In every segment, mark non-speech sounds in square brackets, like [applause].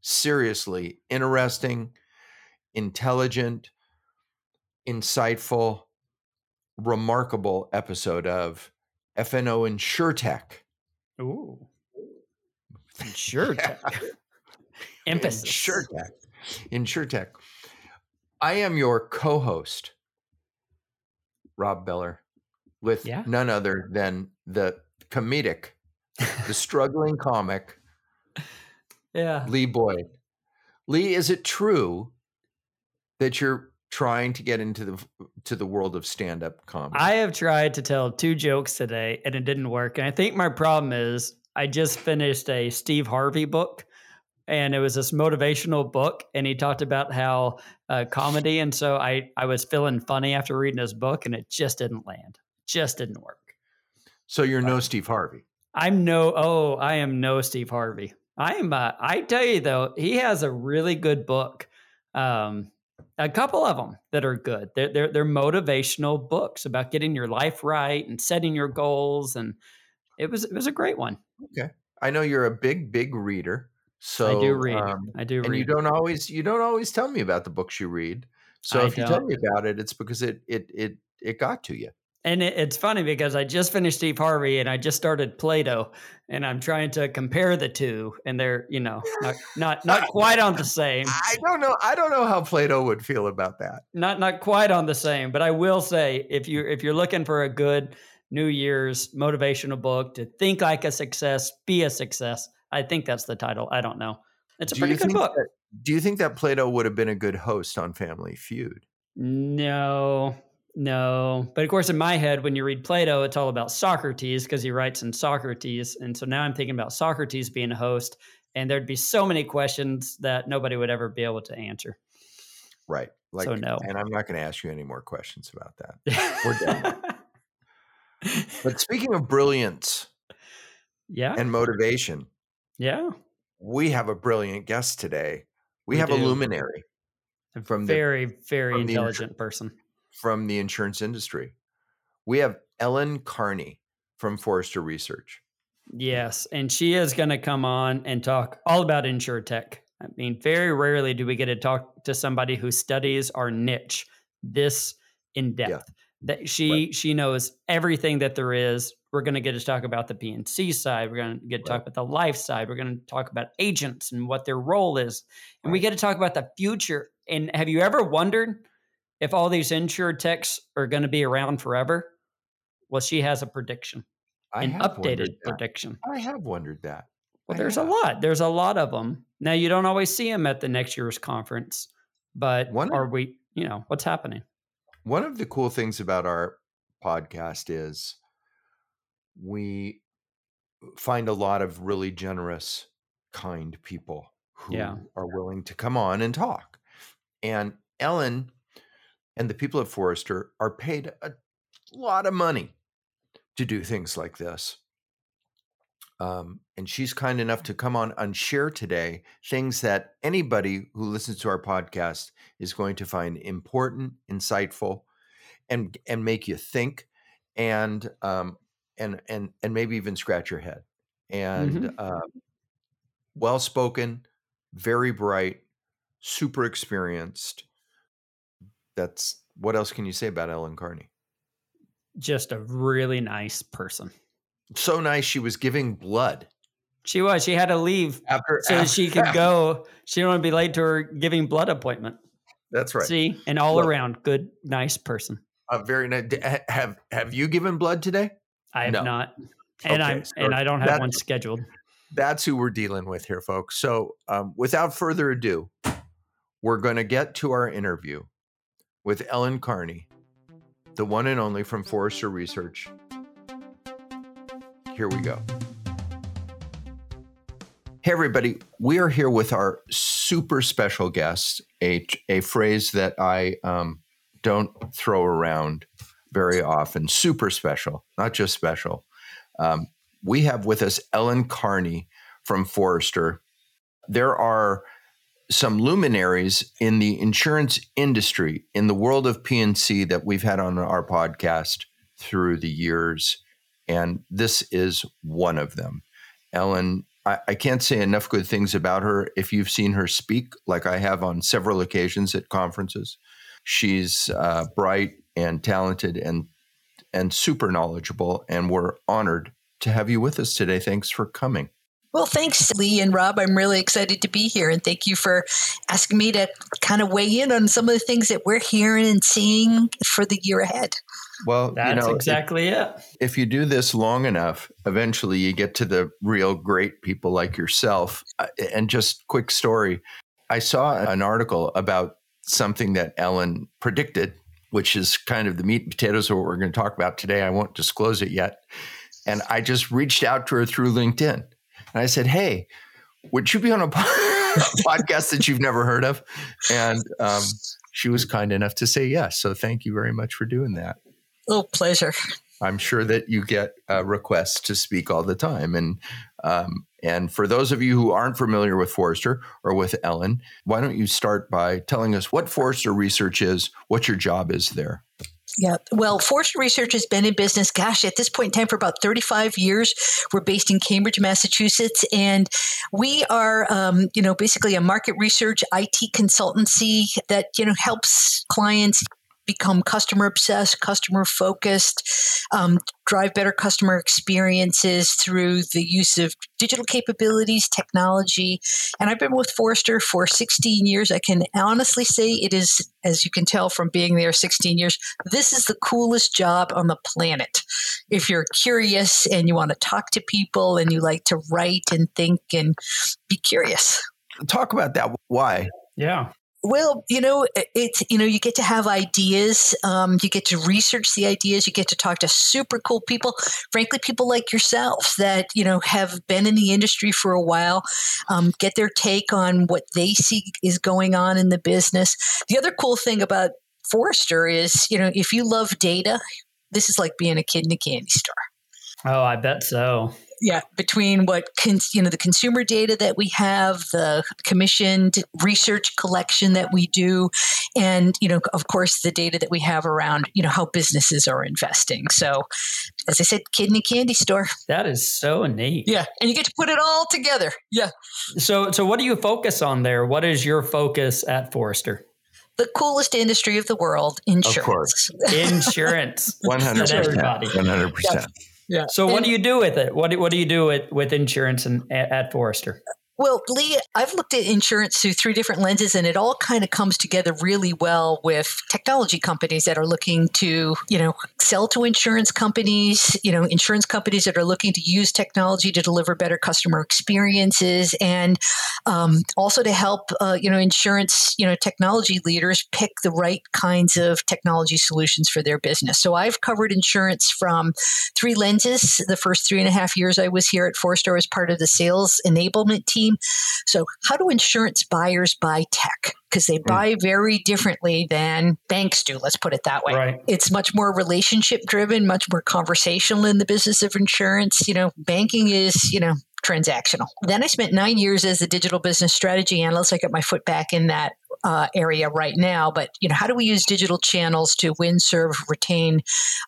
seriously interesting, intelligent, insightful, remarkable episode of FNO InsurTech. Ooh. [laughs] InsurTech. [laughs] Emphasis. InsurTech. InsurTech. I am your co host, Rob Beller, with Yeah. none other than the comedic, the [laughs] struggling comic, Yeah. Lee Boyd. Lee, is it true that you're trying to get into the to the world of stand-up comedy? I have tried to tell two jokes today and it didn't work. And I think my problem is I just finished a Steve Harvey book and it was this motivational book and he talked about how uh, comedy and so I I was feeling funny after reading his book and it just didn't land. Just didn't work. so you're no Steve Harvey. I'm no oh, I am no Steve Harvey. I am uh, I tell you though, he has a really good book. Um a couple of them that are good. They're, they're they're motivational books about getting your life right and setting your goals and it was it was a great one. Okay. I know you're a big, big reader. So I do read. um, I do and read. you don't always you don't always tell me about the books you read. So I if you tell me about it, it's because it it it it got to you. And it, it's funny because I just finished Steve Harvey and I just started Plato and I'm trying to compare the two and they're, you know, not not [laughs] not quite on the same. I don't know. I don't know how Plato would feel about that. not not quite on the same, but I will say if you if you're looking for a good New Year's motivational book to think like a success, be a success, I think that's the title. I don't know. It's a Do pretty good book. that- do you think that Plato would have been a good host on Family Feud? No, no. But of course, in my head, when you read Plato, it's all about Socrates because he writes in Socrates, and so now I'm thinking about Socrates being a host, and there'd be so many questions that nobody would ever be able to answer. Right. Like So no. and I'm not going to ask you any more questions about that. We're done. [laughs] But speaking of brilliance yeah, and motivation, yeah. we have a brilliant guest today. We, We have a luminary A From the- very, very from the intelligent person. From the insurance industry. We have Ellen Carney from Forrester Research. Yes, and she is going to come on and talk all about insurtech. I mean, very rarely do we get to talk to somebody who studies our niche this in depth. That she she knows everything that there is. We're going to get to talk about the P&C side. We're going to get to talk about the life side. We're going to talk about agents and what their role is, and we get to talk about the future. And have you ever wondered if all these insurtechs are going to be around forever? Well, she has a prediction, I an updated prediction. I have wondered that. Well, I there's have. a lot. There's a lot of them. Now you don't always see them at the next year's conference, but One of- are we? You know what's happening? One of the cool things about our podcast is we find a lot of really generous, kind people who Yeah. are willing to come on and talk. And Ellen and the people at Forrester are paid a lot of money to do things like this. Um, and she's kind enough to come on and share today things that anybody who listens to our podcast is going to find important, insightful, and and make you think, and um, and and and maybe even scratch your head. And Mhm. uh, well spoken, very bright, super experienced. That's what else can you say about Ellen Carney? Just a really nice person. So nice. She was giving blood She was. She had to leave after so after- she could go. She didn't want to be late to her giving blood appointment. That's right. See, an all Look. around good, nice person. Uh, very nice. Have Have you given blood today? I have No. not, and Okay, I'm so and I don't have one scheduled. That's who we're dealing with here, folks. So, um, without further ado, we're going to get to our interview with Ellen Carney, the one and only from Forrester Research. Here we go. Hey, everybody. We are here with our super special guest, a, a phrase that I um, don't throw around very often. Super special, not just special. Um, we have with us Ellen Carney from Forrester. There are some luminaries in the insurance industry, in the world of P&C that we've had on our podcast through the years. And this is one of them. Ellen I, I can't say enough good things about her. If you've seen her speak, like I have on several occasions at conferences, she's uh, bright and talented and and super knowledgeable. And we're honored to have you with us today. Thanks for coming. Well, thanks, Lee and Rob. I'm really excited to be here. And thank you for asking me to kind of weigh in on some of the things that we're hearing and seeing for the year ahead. Well, that's you know, exactly if, it. If you do this long enough, eventually you get to the real great people like yourself. Uh, and just quick story I saw an article about something that Ellen predicted, which is kind of the meat and potatoes of what we're going to talk about today. I won't disclose it yet. And I just reached out to her through LinkedIn and I said, Hey, would you be on a [laughs] podcast that you've never heard of? And um, she was kind enough to say yes. So thank you very much for doing that. Oh, pleasure. I'm sure that you get uh, requests to speak all the time, and um, and for those of you who aren't familiar with Forrester or with Ellen, why don't you start by telling us what Forrester Research is, what your job is there? Yeah. Well, Forrester Research has been in business, gosh, at this point in time for about 35 years. We're based in Cambridge, Massachusetts, and we are, um, you know, basically a market research IT consultancy that, you know, helps clients become customer obsessed, customer focused, um, drive better customer experiences through the use of digital capabilities, technology. And I've been with Forrester for 16 years. I can honestly say it is, as you can tell from being there 16 years, this is the coolest job on the planet. If you're curious and you want to talk to people and you like to write and think and be curious. Talk about that. Why? Yeah. Well, you know, it's, you know, you get to have ideas. Um, you get to research the ideas. You get to talk to super cool people, frankly, people like yourself that, you know, have been in the industry for a while, um, get their take on what they see is going on in the business. The other cool thing about Forrester is, you know, if you love data, this is like being a kid in a candy store. Oh, I bet so yeah between what you know the consumer data that we have the commissioned research collection that we do and you know of course the data that we have around you know how businesses are investing. So as i said kid in a candy store. That is so neat. Yeah and you get to put it all together. Yeah. So so what do you focus on there? What is your focus at forrester? The coolest industry of the world insurance of course. insurance. 100% 100% yeah. So what do you do with it? What do, what do you do with, with insurance and, at Forrester? Well, Lee, I've looked at insurance through three different lenses, and it all kind of comes together really well with technology companies that are looking to, you know, sell to insurance companies, you know, insurance companies that are looking to use technology to deliver better customer experiences, and um, also to help, uh, you know, insurance, you know, technology leaders pick the right kinds of technology solutions for their business. So I've covered insurance from three lenses. The first three and a half years I was here at Forrester as part of the sales enablement team team. So, how do insurance buyers buy tech? Because they hmm. buy very differently than banks do, let's put it that way. Right. It's much more relationship driven, much more conversational in the business of insurance. You know, banking is, you know, transactional. Then I spent nine years as a digital business strategy analyst. I got my foot back in that uh, area right now. But you know, how do we use digital channels to win, serve, retain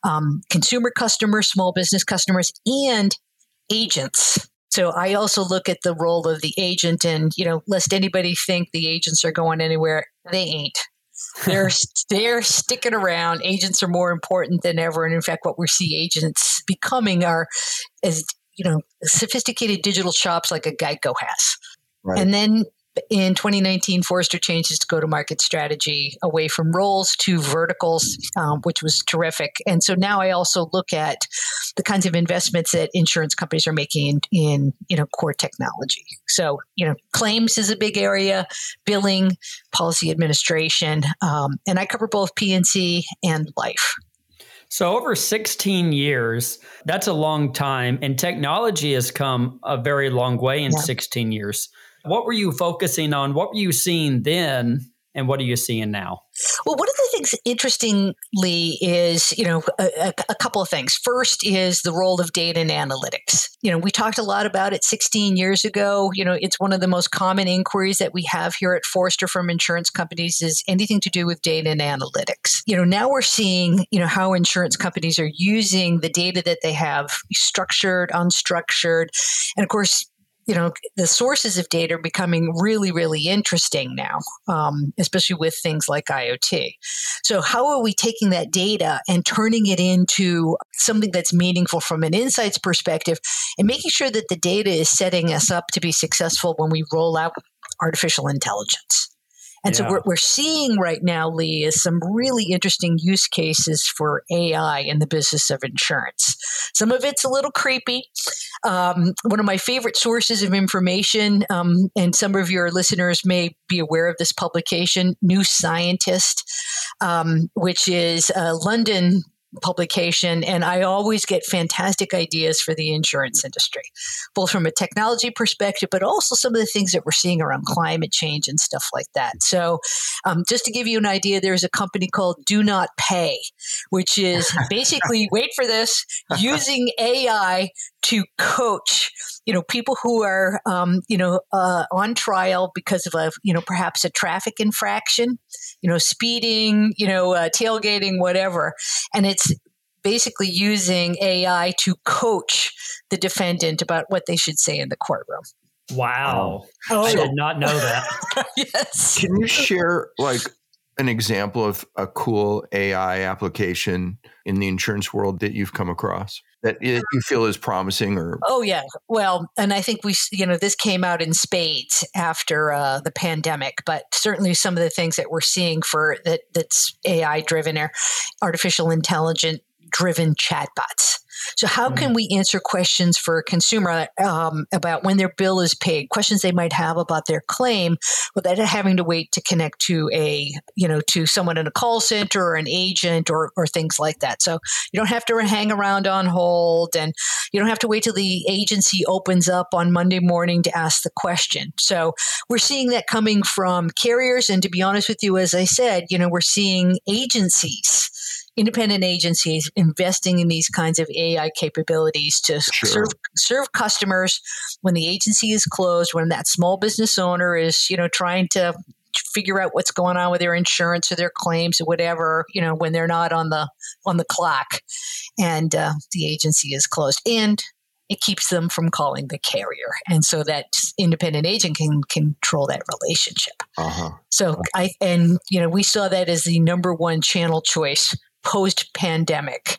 um, consumer customers, small business customers, and agents? So I also look at the role of the agent and, you know, lest anybody think the agents are going anywhere, they ain't. They're [laughs] they're sticking around. Agents are more important than ever. And in fact, what we see agents becoming are as you know, sophisticated digital shops like a Geico has. Right. And then in 2019, Forrester changed its go to market strategy away from roles to verticals, um, which was terrific. And so now I also look at the kinds of investments that insurance companies are making in, in you know core technology. So you know claims is a big area, billing, policy administration, um, and I cover both P&C and life. So, over 16 years, that's a long time. And technology has come a very long way in yeah. 16 years. What were you focusing on? What were you seeing then? And what are you seeing now? Well, one of the things, interestingly, is you know a, a, couple of things. First is the role of data and analytics. You know, we talked a lot about it 16 years ago. You know, it's one of the most common inquiries that we have here at Forrester from insurance companies is anything to do with data and analytics. You know, now we're seeing you know how insurance companies are using the data that they have, structured, unstructured, and of course you know the sources of data are becoming really really interesting now um, especially with things like iot so how are we taking that data and turning it into something that's meaningful from an insights perspective and making sure that the data is setting us up to be successful when we roll out artificial intelligence and yeah. so what we're seeing right now, Lee, is some really interesting use cases for AI in the business of insurance. Some of it's a little creepy. Um, one of my favorite sources of information, um, and some of your listeners may be aware of this publication, New Scientist, um, which is a London publication and I always get fantastic ideas for the insurance industry, both from a technology perspective, but also some of the things that we're seeing around climate change and stuff like that. So, um, just to give you an idea, there's a company called Do Not Pay, which is [laughs] basically, wait for this, using AI to coach you know people who are um, you know uh, on trial because of a you know perhaps a traffic infraction you know speeding you know uh, tailgating whatever. And it's basically using ai to coach the defendant about what they should say in the courtroom. Wow. Oh. i did not know that. [laughs] [laughs] Yes. Can you share like an example of a cool ai application in the insurance world that you've come across that you feel is promising or oh yeah. Well and i think we you know this came out in spades after uh, the pandemic but certainly some of the things that we're seeing for that that's ai driven or artificial intelligent driven chatbots so, how mm-hmm. can we answer questions for a consumer um, about when their bill is paid, questions they might have about their claim, without having to wait to connect to a, you know, to someone in a call center or an agent or, or things like that. So, you don't have to hang around on hold and you don't have to wait till the agency opens up on Monday morning to ask the question. So, we're seeing that coming from carriers. And to be honest with you, as I said, you know, we're seeing agencies independent agencies investing in these kinds of AI capabilities to sure. serve serve customers when the agency is closed, when that small business owner is, you know, trying to figure out what's going on with their insurance or their claims or whatever, you know, when they're not on the on the clock and uh, the agency is closed. And it keeps them from calling the carrier and so that independent agent can control that relationship uh-huh. so i and you know we saw that as the number one channel choice post pandemic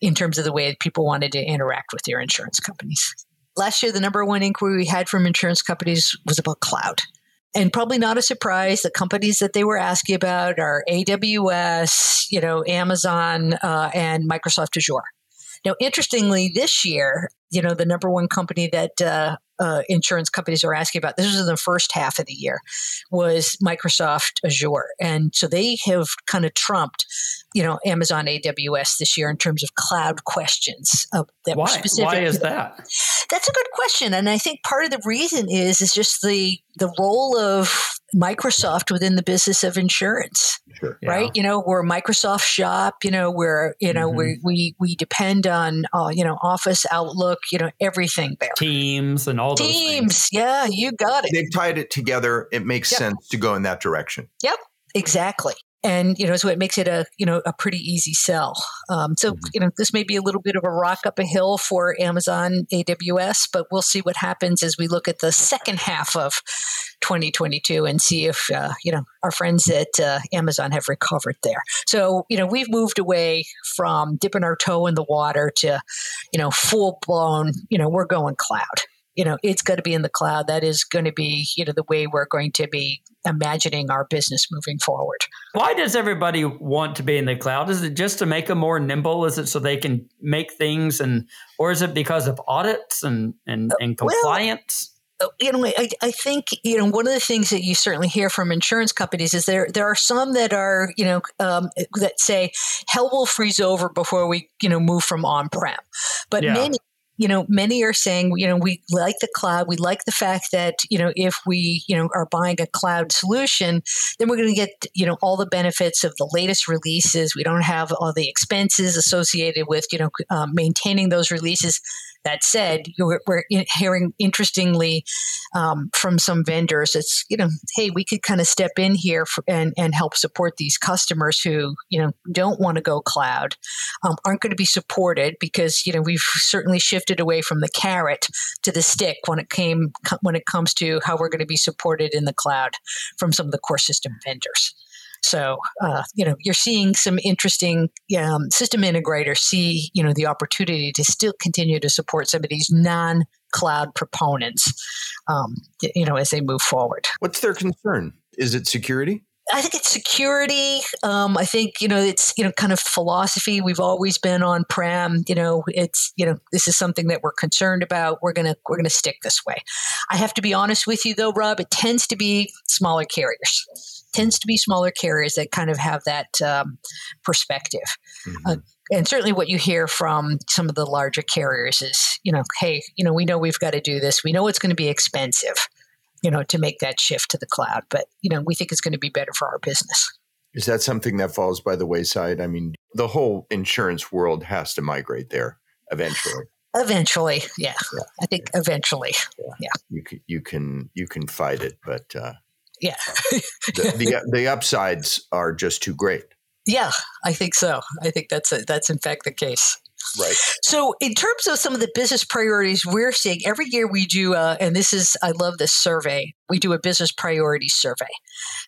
in terms of the way that people wanted to interact with their insurance companies. Last year, the number one inquiry we had from insurance companies was about cloud. And probably not a surprise, the companies that they were asking about are AWS, you know, Amazon, uh, and Microsoft Azure. Now, interestingly, this year, you know, the number one company that uh, uh, insurance companies are asking about. This was in the first half of the year, was Microsoft Azure, and so they have kind of trumped, you know, Amazon AWS this year in terms of cloud questions. Uh, that why? Why is that? That's a good question, and I think part of the reason is is just the the role of Microsoft within the business of insurance. Sure. Right? Yeah. You know, we're Microsoft shop, you know, we're, you know, mm-hmm. we we we depend on uh, you know, Office, Outlook, you know, everything there. Teams and all Teams. Yeah, you got it. They've tied it together. It makes yep. sense to go in that direction. Yep. Exactly and you know so it makes it a you know a pretty easy sell. Um, so mm-hmm. you know this may be a little bit of a rock up a hill for amazon aws but we'll see what happens as we look at the second half of 2022 and see if uh, you know our friends at uh, amazon have recovered there. So you know we've moved away from dipping our toe in the water to you know full blown you know we're going cloud. You know it's going to be in the cloud. That is going to be you know the way we're going to be imagining our business moving forward. Why does everybody want to be in the cloud? Is it just to make them more nimble? Is it so they can make things and or is it because of audits and and, uh, and compliance? well, uh, you know, I, I think you know one of the things that you certainly hear from insurance companies is there there are some that are you know um, that say hell will freeze over before we you know move from on prem, but yeah. many you know, many are saying, you know, we like the cloud. We like the fact that, you know, if we, you know, are buying a cloud solution, then we're going to get, you know, all the benefits of the latest releases. We don't have all the expenses associated with, you know, uh, maintaining those releases. That said, we're, hearing interestingly um, from some vendors, it's you know, hey, we could kind of step in here for, and and help support these customers who you know don't want to go cloud, um, aren't going to be supported because you know we've certainly shifted away from the carrot to the stick when it came when it comes to how we're going to be supported in the cloud from some of the core system vendors. So, uh, you know, you're seeing some interesting um, system integrators see, you know, the opportunity to still continue to support some of these non cloud proponents, um, you know, as they move forward. What's their concern? Is it security? I think it's security. Um, I think you know it's you know kind of philosophy. We've always been on prem. You know, it's you know this is something that we're concerned about. We're gonna we're gonna stick this way. I have to be honest with you though, Rob. It tends to be smaller carriers tends to be smaller carriers that kind of have that um, perspective. Mm-hmm. Uh, and certainly what you hear from some of the larger carriers is, you know, hey, you know, we know we've got to do this. We know it's going to be expensive, you know, to make that shift to the cloud, but, you know, we think it's going to be better for our business. Is that something that falls by the wayside? I mean, the whole insurance world has to migrate there eventually. Eventually, yeah. yeah. I think yeah. eventually, yeah. yeah. You can you can you can fight it, but uh, yeah. the, the, the upsides are just too great. Yeah, I think so. I think that's a, that's in fact the case. Right. So, in terms of some of the business priorities we're seeing, every year we do, uh, and this is, I love this survey. We do a business priority survey.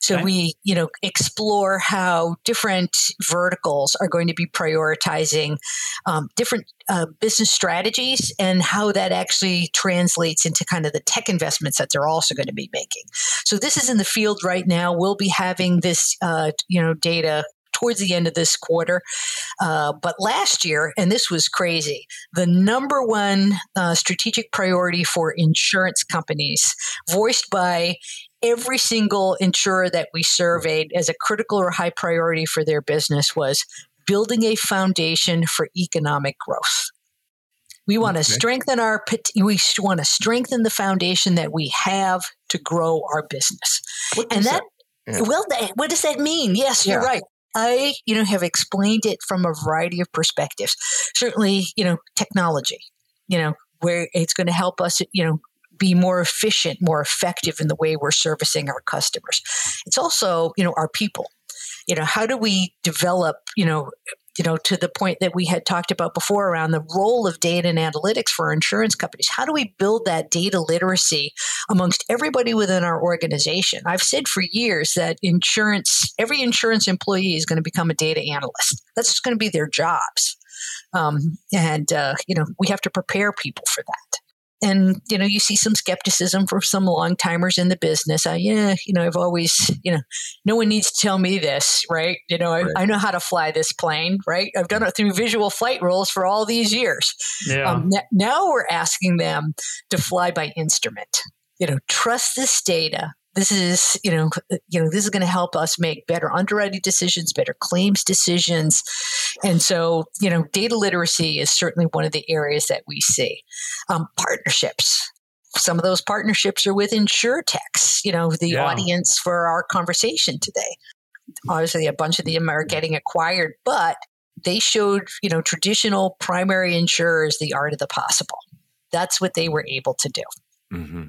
So okay. we, you know, explore how different verticals are going to be prioritizing um, different uh, business strategies and how that actually translates into kind of the tech investments that they're also going to be making. So this is in the field right now. We'll be having this, uh, you know, data towards the end of this quarter. Uh, but last year, and this was crazy, the number one uh, strategic priority for insurance companies, voiced by every single insurer that we surveyed as a critical or high priority for their business, was building a foundation for economic growth. We want to okay. strengthen our we want to strengthen the foundation that we have to grow our business. and that, that yeah. well, what does that mean? Yes, yeah. you're right. I, you know, have explained it from a variety of perspectives. Certainly, you know, technology, you know, where it's going to help us, you know, be more efficient, more effective in the way we're servicing our customers. It's also, you know, our people. You know, how do we develop, you know, you know, to the point that we had talked about before around the role of data and analytics for insurance companies. How do we build that data literacy amongst everybody within our organization? I've said for years that insurance, every insurance employee is going to become a data analyst. That's just going to be their jobs. Um, and, uh, you know, we have to prepare people for that and you know you see some skepticism from some long timers in the business. I, yeah you know i've always you know no one needs to tell me this right? You know right. I, I, know how to fly this plane right? I've done it through visual flight rules for all these years. Yeah. Um, n- now we're asking them to fly by instrument. You know trust this data this is you know you know this is going to help us make better underwriting decisions better claims decisions. And so you know data literacy is certainly one of the areas that we see. Um, partnerships. Some of those partnerships are with insurtechs you know the yeah. audience for our conversation today. Obviously a bunch of them are getting acquired but they showed you know traditional primary insurers the art of the possible. That's what they were able to do. Mm-hmm.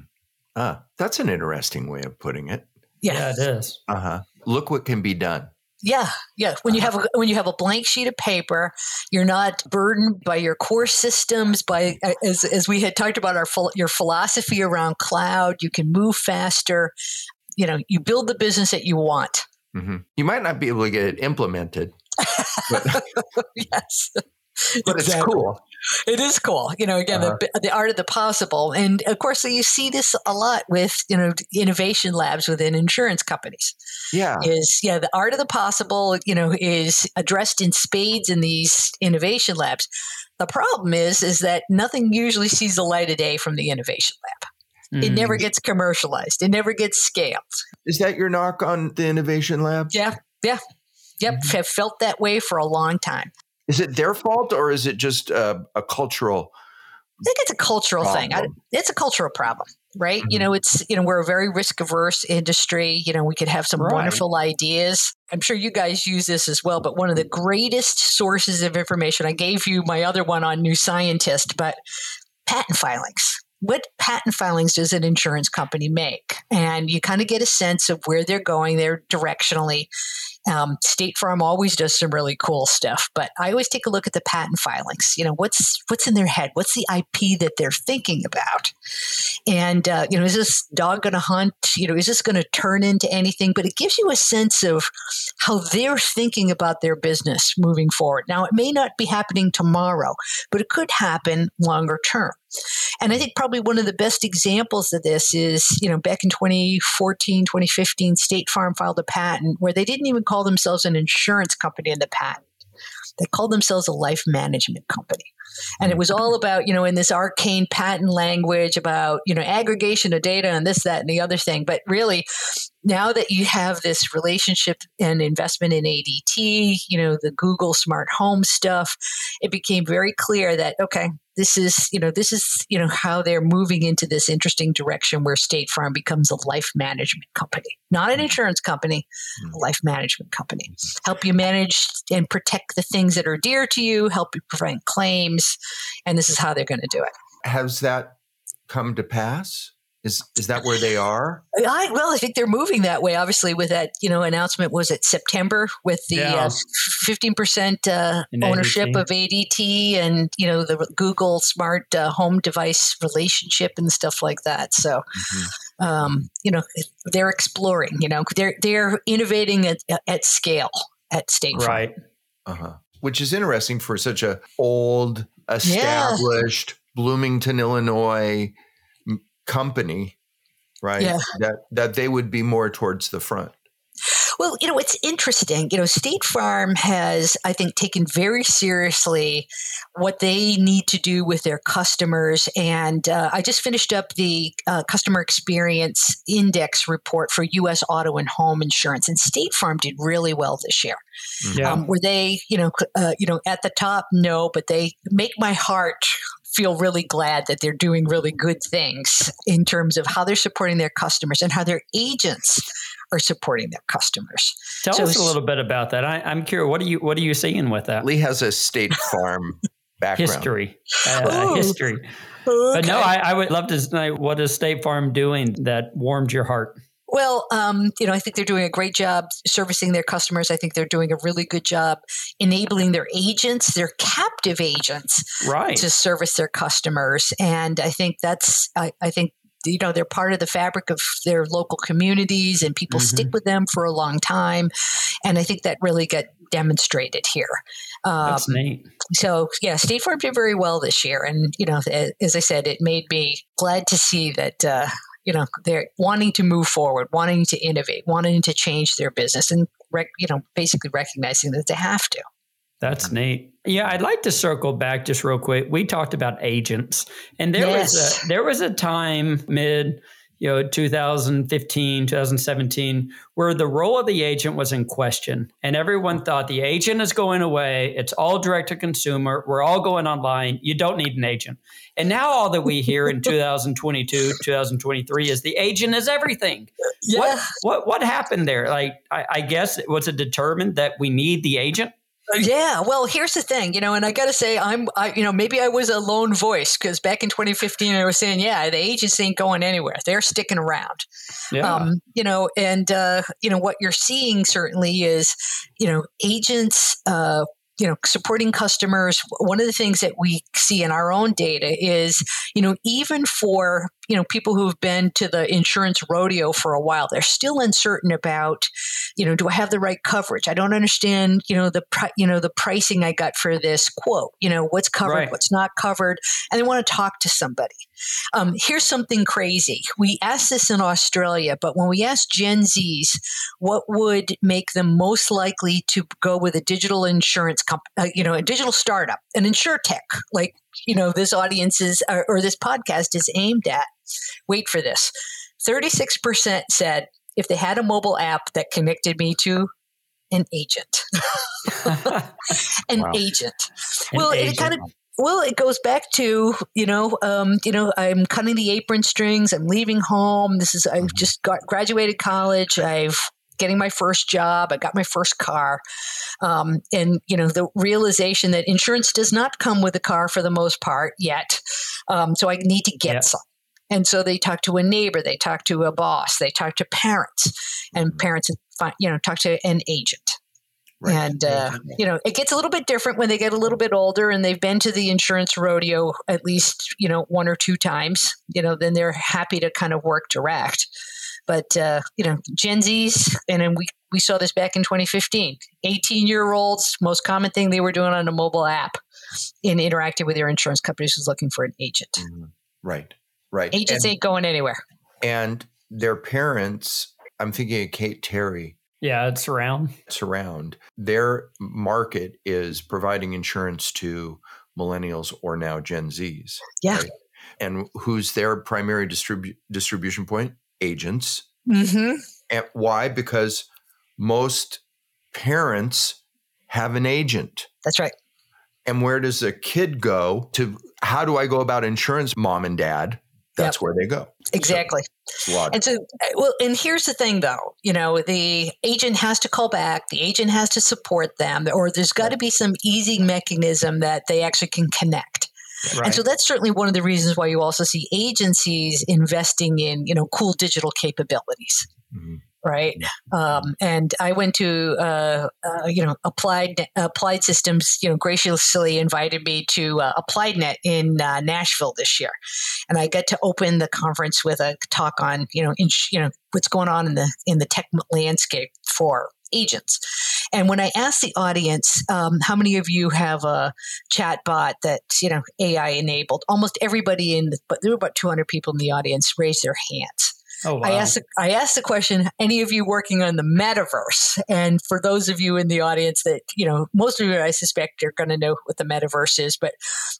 Ah, that's an interesting way of putting it. Yeah, yeah it is. Uh huh. Look what can be done. Yeah, yeah. When you uh-huh. have a when you have a blank sheet of paper, you're not burdened by your core systems. By as as we had talked about our your philosophy around cloud, you can move faster. You know, you build the business that you want. Mm-hmm. You might not be able to get it implemented. But, [laughs] yes, but exactly. it's cool. It is cool. You know, again, uh-huh. the, the, art of the possible. And of course, you see this a lot with, you know, innovation labs within insurance companies. Yeah. Is, yeah, the art of the possible, you know, is addressed in spades in these innovation labs. The problem is, is that nothing usually sees the light of day from the innovation lab. Mm. It never gets commercialized. It never gets scaled. Is that your knock on the innovation lab? Yeah, yeah, yep. Mm-hmm. Have felt that way for a long time. Is it their fault or is it just a, a cultural? I think it's a cultural problem. thing. I, it's a cultural problem, right? Mm-hmm. You know, it's you know we're a very risk averse industry. You know, we could have some right. wonderful ideas. I'm sure you guys use this as well. But one of the greatest sources of information, I gave you my other one on New Scientist, but patent filings what patent filings does an insurance company make? And you kind of get a sense of where they're going there directionally. Um, State Farm always does some really cool stuff, but I always take a look at the patent filings. You know, what's what's in their head? What's the IP that they're thinking about? And uh, you know, is this dog going to hunt? You know, is this going to turn into anything? But it gives you a sense of how they're thinking about their business moving forward. Now, it may not be happening tomorrow, but it could happen longer term. And I think probably one of the best examples of this is, you know, back in 2014, 2015, State Farm filed a patent where they didn't even call themselves an insurance company in the patent. They called themselves a life management company. And it was all about, you know, in this arcane patent language about, you know, aggregation of data and this, that, and the other thing. But really, now that you have this relationship and investment in ADT, you know, the Google smart home stuff, it became very clear that, okay, this is, you know, this is, you know, how they're moving into this interesting direction where State Farm becomes a life management company, not an mm-hmm. insurance company, a mm-hmm. life management company. Help you manage and protect the things that are dear to you, help you prevent claims, and this is how they're going to do it. Has that come to pass? Is is that where they are? I, well, I think they're moving that way. Obviously, with that you know announcement was it September with the uh, fifteen yeah. percent uh, ownership ADT. of ADT and you know the Google smart uh, home device relationship and stuff like that. So. Mm-hmm. Um, you know, they're exploring. You know, they're they're innovating at, at scale at State Right. Uh-huh. Which is interesting for such a old, established yeah. Bloomington, Illinois company, right? Yeah. That that they would be more towards the front. Well, you know, it's interesting. You know, State Farm has, I think, taken very seriously what they need to do with their customers. And uh, I just finished up the uh, Customer Experience Index report for U.S. auto and home insurance, and State Farm did really well this year. Yeah. Um, were they, you know, uh, you know, at the top? No, but they make my heart feel really glad that they're doing really good things in terms of how they're supporting their customers and how their agents are supporting their customers. Tell so us a little bit about that. I, am curious. What are you What are you seeing with that? Lee has a State [laughs] Farm background, history, uh, [laughs] history. Okay. But no, I, I, would love to know what is State Farm doing that warmed your heart. Well, um, you know, I think they're doing a great job servicing their customers. I think they're doing a really good job enabling their agents, their captive agents, right. to service their customers. And I think that's, I, I think you know they're part of the fabric of their local communities and people mm-hmm. stick with them for a long time and i think that really got demonstrated here um, That's neat. so yeah state farm did very well this year and you know as i said it made me glad to see that uh, you know they're wanting to move forward wanting to innovate wanting to change their business and rec- you know basically recognizing that they have to that's neat. Yeah, I'd like to circle back just real quick. We talked about agents, and there yes. was a there was a time mid you know 2015 2017 where the role of the agent was in question. And everyone thought the agent is going away. It's all direct to consumer. We're all going online. You don't need an agent. And now all that we hear in [laughs] 2022 2023 is the agent is everything. Yeah. what, what what happened there? Like I, I guess was it determined that we need the agent yeah, well, here's the thing, you know, and I got to say, I'm, I, you know, maybe I was a lone voice because back in 2015, I was saying, yeah, the agents ain't going anywhere; they're sticking around. Yeah. Um, you know, and uh, you know what you're seeing certainly is, you know, agents uh, you know supporting customers one of the things that we see in our own data is you know even for you know people who've been to the insurance rodeo for a while they're still uncertain about you know do i have the right coverage? I don't understand you know the you know the pricing i got for this quote you know what's covered right. what's not covered and they want to talk to somebody. Um, here's something crazy. We asked this in australia but when we asked gen z's what would make them most likely to go with a digital insurance company uh, you know a digital startup an insure tech like you know this audience is or, or this podcast is aimed at. Wait for this. 36% said if they had a mobile app that connected me to an agent. [laughs] an wow. agent. An well, agent. it kind of well, it goes back to you know, um, you know, I'm cutting the apron strings. I'm leaving home. This is I've mm-hmm. just got graduated college. I've getting my first job. I got my first car, um, and you know the realization that insurance does not come with a car for the most part yet. Um, so I need to get some. And so they talk to a neighbor, they talk to a boss, they talk to parents, and mm-hmm. parents, you know, talk to an agent. Right. And, uh, you know, it gets a little bit different when they get a little bit older and they've been to the insurance rodeo at least, you know, one or two times, you know, then they're happy to kind of work direct. But, uh, you know, Gen Zs, and then we, we saw this back in 2015, 18 year olds, most common thing they were doing on a mobile app in interacting with their insurance companies was looking for an agent. Mm-hmm. Right. Right. Agents and, ain't going anywhere. And their parents, I'm thinking of Kate Terry. Yeah, it's around. Surround. Their market is providing insurance to millennials or now Gen Zs. Yeah. Right? And who's their primary distribu- distribution point? Agents. Mm-hmm. And why? Because most parents have an agent. That's right. And where does a kid go to? How do I go about insurance, mom and dad? that's yep. where they go. Exactly. So, and so, uh, well, and here's the thing though, you know, the agent has to call back, the agent has to support them, or there's got to be some easy mechanism that they actually can connect. Right. And so that's certainly one of the reasons why you also see agencies investing in, you know, cool digital capabilities. Mm-hmm right? Um, and I went to uh, uh, you know applied applied systems. You know, graciously invited me to uh, AppliedNet in uh, Nashville this year, and I got to open the conference with a talk on you know in, you know what's going on in the in the tech landscape for agents. And when I asked the audience, um, how many of you have a chat bot that's you know AI enabled? Almost everybody in, but there were about 200 people in the audience raised their hands. Oh, wow. I asked I asked the question, any of you working on the metaverse? And for those of you in the audience that, you know, most of you I suspect are going to know what the metaverse is, but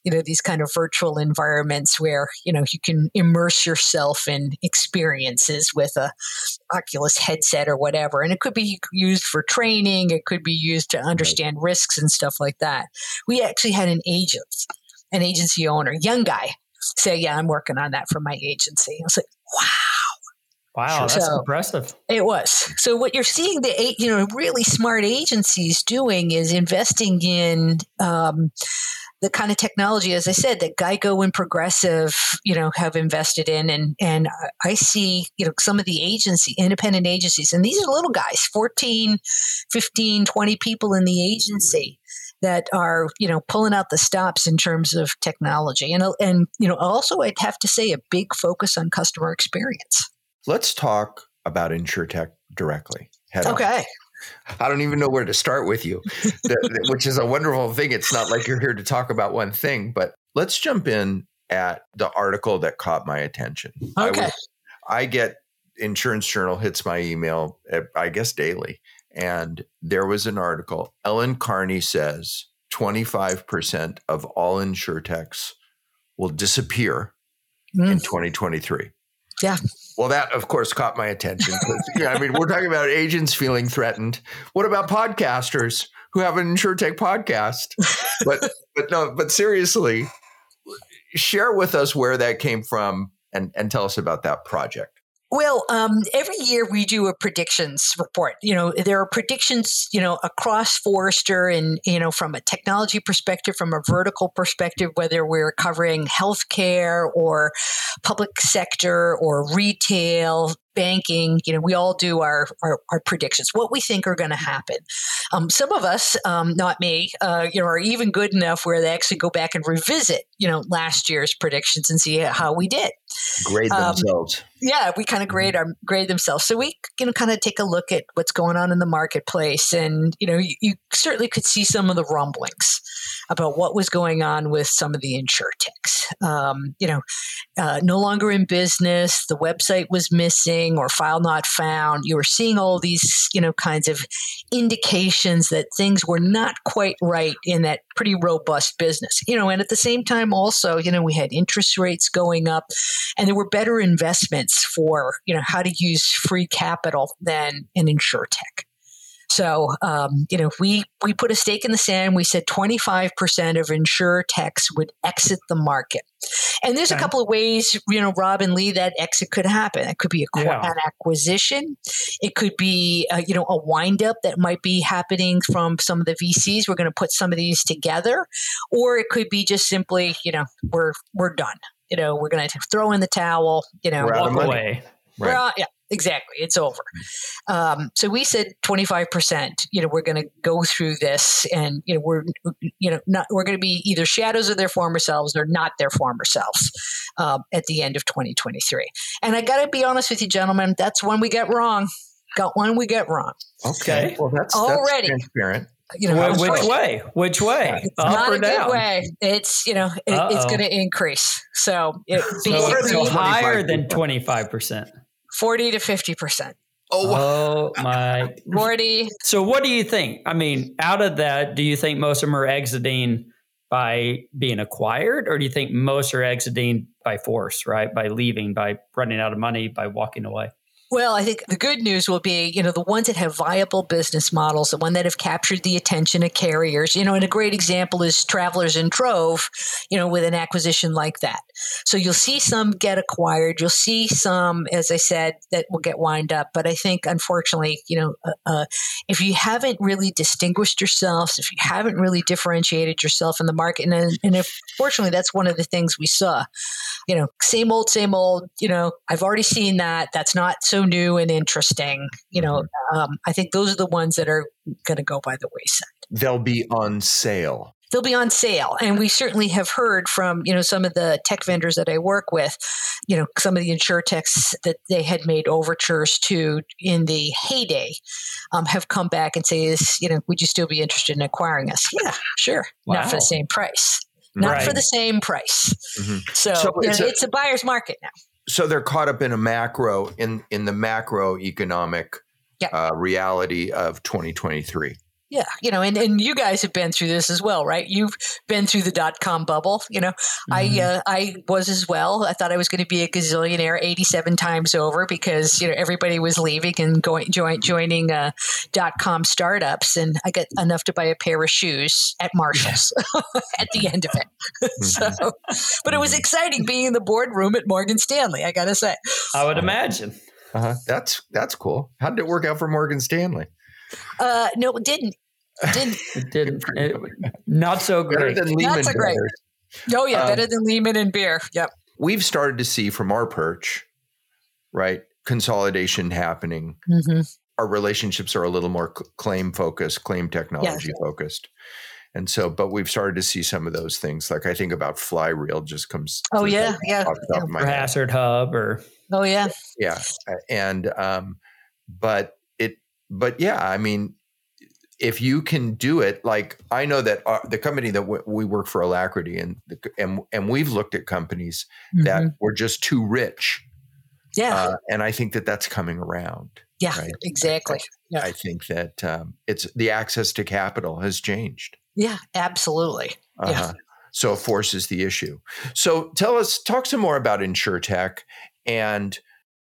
you know, these kind of virtual environments where, you know, you can immerse yourself in experiences with a Oculus headset or whatever. And it could be used for training, it could be used to understand risks and stuff like that. We actually had an agent, an agency owner, young guy, say, Yeah, I'm working on that for my agency. I was like, wow Wow, that's so impressive. It was. So what you're seeing the you know really smart agencies doing is investing in um, the kind of technology, as I said, that Geico and Progressive, you know, have invested in, and and I see you know some of the agency, independent agencies, and these are little guys, 14, 15, 20 people in the agency that are you know pulling out the stops in terms of technology, and and you know also I'd have to say a big focus on customer experience. Let's talk about InsureTech directly. Head okay. On. I don't even know where to start with you, [laughs] which is a wonderful thing. It's not like you're here to talk about one thing, but let's jump in at the article that caught my attention. Okay. I, was, I get Insurance Journal hits my email, eh, I guess daily, and there was an article. Ellen Carney says 25% of all InsureTechs will disappear mm. in 2023. Yeah. Well, that of course caught my attention. yeah, I mean, we're talking about agents feeling threatened. What about podcasters who have an InsureTech podcast? But but no, but seriously, share with us where that came from and and tell us about that project. Well, um, every year we do a predictions report. You know, there are predictions, you know, across Forrester and, you know, from a technology perspective, from a vertical perspective, whether we're covering healthcare or public sector or retail, banking, you know, we all do our, our, our predictions, what we think are going to happen. Um, some of us, um, not me, uh, you know, are even good enough where they actually go back and revisit, you know, last year's predictions and see how we did. Grade um, themselves. Yeah, we kind of grade mm-hmm. our grade themselves. So we, you know, kind of take a look at what's going on in the marketplace, and you know, you, you certainly could see some of the rumblings about what was going on with some of the insurtechs. Um, you know, uh, no longer in business. The website was missing missing or file not found. You were seeing all these, you know, kinds of indications that things were not quite right in that pretty robust business. You know, and at the same time also, you know, we had interest rates going up and there were better investments for, you know, how to use free capital than an insure tech. So, um, you know, we, we put a stake in the sand. We said 25% of insure techs would exit the market. And there's okay. a couple of ways, you know, Rob and Lee, that exit could happen. It could be a, yeah. an acquisition. It could be, uh, you know, a windup that might be happening from some of the VCs. We're going to put some of these together, or it could be just simply, you know, we're we're done. You know, we're going to throw in the towel. You know, walk away. Right. Well, yeah, exactly. It's over. Um, so we said 25%, you know, we're going to go through this and, you know, we're, you know, not, we're going to be either shadows of their former selves or not their former selves um, at the end of 2023. And I got to be honest with you, gentlemen, that's when we get wrong. Got one we get wrong. Okay. Well, that's, already that's transparent. You know, which, which way? Which way? It's Up not a down? good way. It's you know it, it's going to increase. So, it, so, so higher than twenty five percent. 40 to 50%. Oh, oh [laughs] my. 40. So what do you think? I mean, out of that, do you think most of them are exiting by being acquired or do you think most are exiting by force, right? By leaving, by running out of money, by walking away? Well, I think the good news will be, you know, the ones that have viable business models, the one that have captured the attention of carriers, you know, and a great example is Travelers in Trov, you know, with an acquisition like that. So you'll see some get acquired. You'll see some, as I said, that will get wind up. But I think, unfortunately, you know, uh, uh, if you haven't really distinguished yourselves, if you haven't really differentiated yourself in the market, and, and if, fortunately, that's one of the things we saw, you know, same old, same old, you know, I've already seen that. That's not so so new and interesting. You know, mm-hmm. um, I think those are the ones that are going to go by the wayside. They'll be on sale. They'll be on sale. And we certainly have heard from, you know, some of the tech vendors that I work with, you know, some of the insurtechs that they had made overtures to in the heyday um, have come back and say, is, you know, would you still be interested in acquiring us? Yeah, sure. Wow. Not for the same price. Not right. for the same price. Mm-hmm. So, so know, a, it's a buyer's market now so they're caught up in a macro in in the macroeconomic yeah. uh, reality of 2023 yeah, you know, and, and you guys have been through this as well, right? You've been through the dot com bubble. You know, mm-hmm. I uh, I was as well. I thought I was going to be a gazillionaire eighty seven times over because you know everybody was leaving and going join, joining uh, dot com startups, and I got enough to buy a pair of shoes at Marshalls [laughs] at the end of it. [laughs] so, but it was mm-hmm. exciting being in the boardroom at Morgan Stanley. I got to say, I would imagine. Uh-huh. That's that's cool. How did it work out for Morgan Stanley? Uh, no, it didn't. It didn't. [laughs] it didn't. It, not so great. Not so great. Oh yeah, um, better than Lehman and Bear. Yep. We've started to see from our perch, right, consolidation happening. Mm-hmm. Our relationships are a little more claim focused, claim technology yeah. focused. And so, but we've started to see some of those things. Like I think about Flyreel just comes. Oh yeah, yeah. yeah. Or HazardHub, or oh yeah, yeah. And um, but but yeah, I mean, if you can do it, like I know that our, the company that w- we work for, Alacrity, and and and we've looked at companies mm-hmm. that were just too rich. Yeah, uh, and I think that that's coming around. Yeah, right? exactly. Yeah. I think that um, it's the access to capital has changed. Yeah, absolutely. Uh-huh. Yeah. So it forces the issue. So tell us, talk some more about InsurTech. And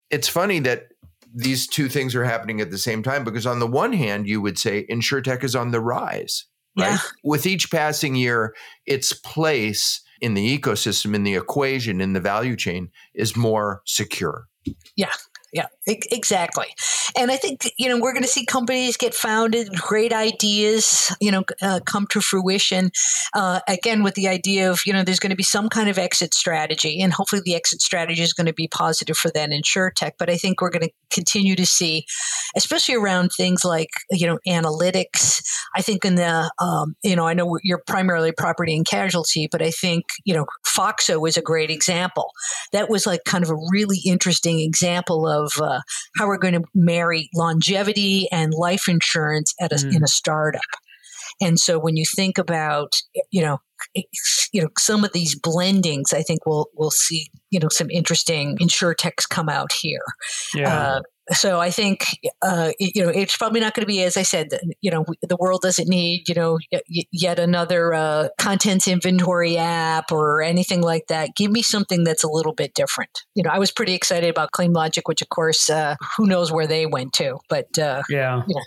it's funny that these two things are happening at the same time because on the one hand you would say insurtech is on the rise right? Yeah. with each passing year its place in the ecosystem in the equation in the value chain is more secure. Yeah yeah, exactly. And I think, you know, we're going to see companies get founded, great ideas, you know, uh, come to fruition. Uh, again, with the idea of, you know, there's going to be some kind of exit strategy, and hopefully the exit strategy is going to be positive for that insurtech. But I think we're going to continue to see, especially around things like, you know, analytics. I think in the, um, you know, I know you're primarily property and casualty, but I think, you know, Foxo is a great example. That was like kind of a really interesting example of, of uh, how we're going to marry longevity and life insurance at a, mm. in a startup. And so when you think about, you know, you know some of these blendings, I think we'll we'll see you know some interesting insurtechs come out here. Yeah. Uh, so I think uh, you know it's probably not going to be as I said. You know, the world doesn't need you know yet another uh, contents inventory app or anything like that. Give me something that's a little bit different. You know, I was pretty excited about ClaimLogic, which of course, uh, who knows where they went to, but uh, yeah, you know,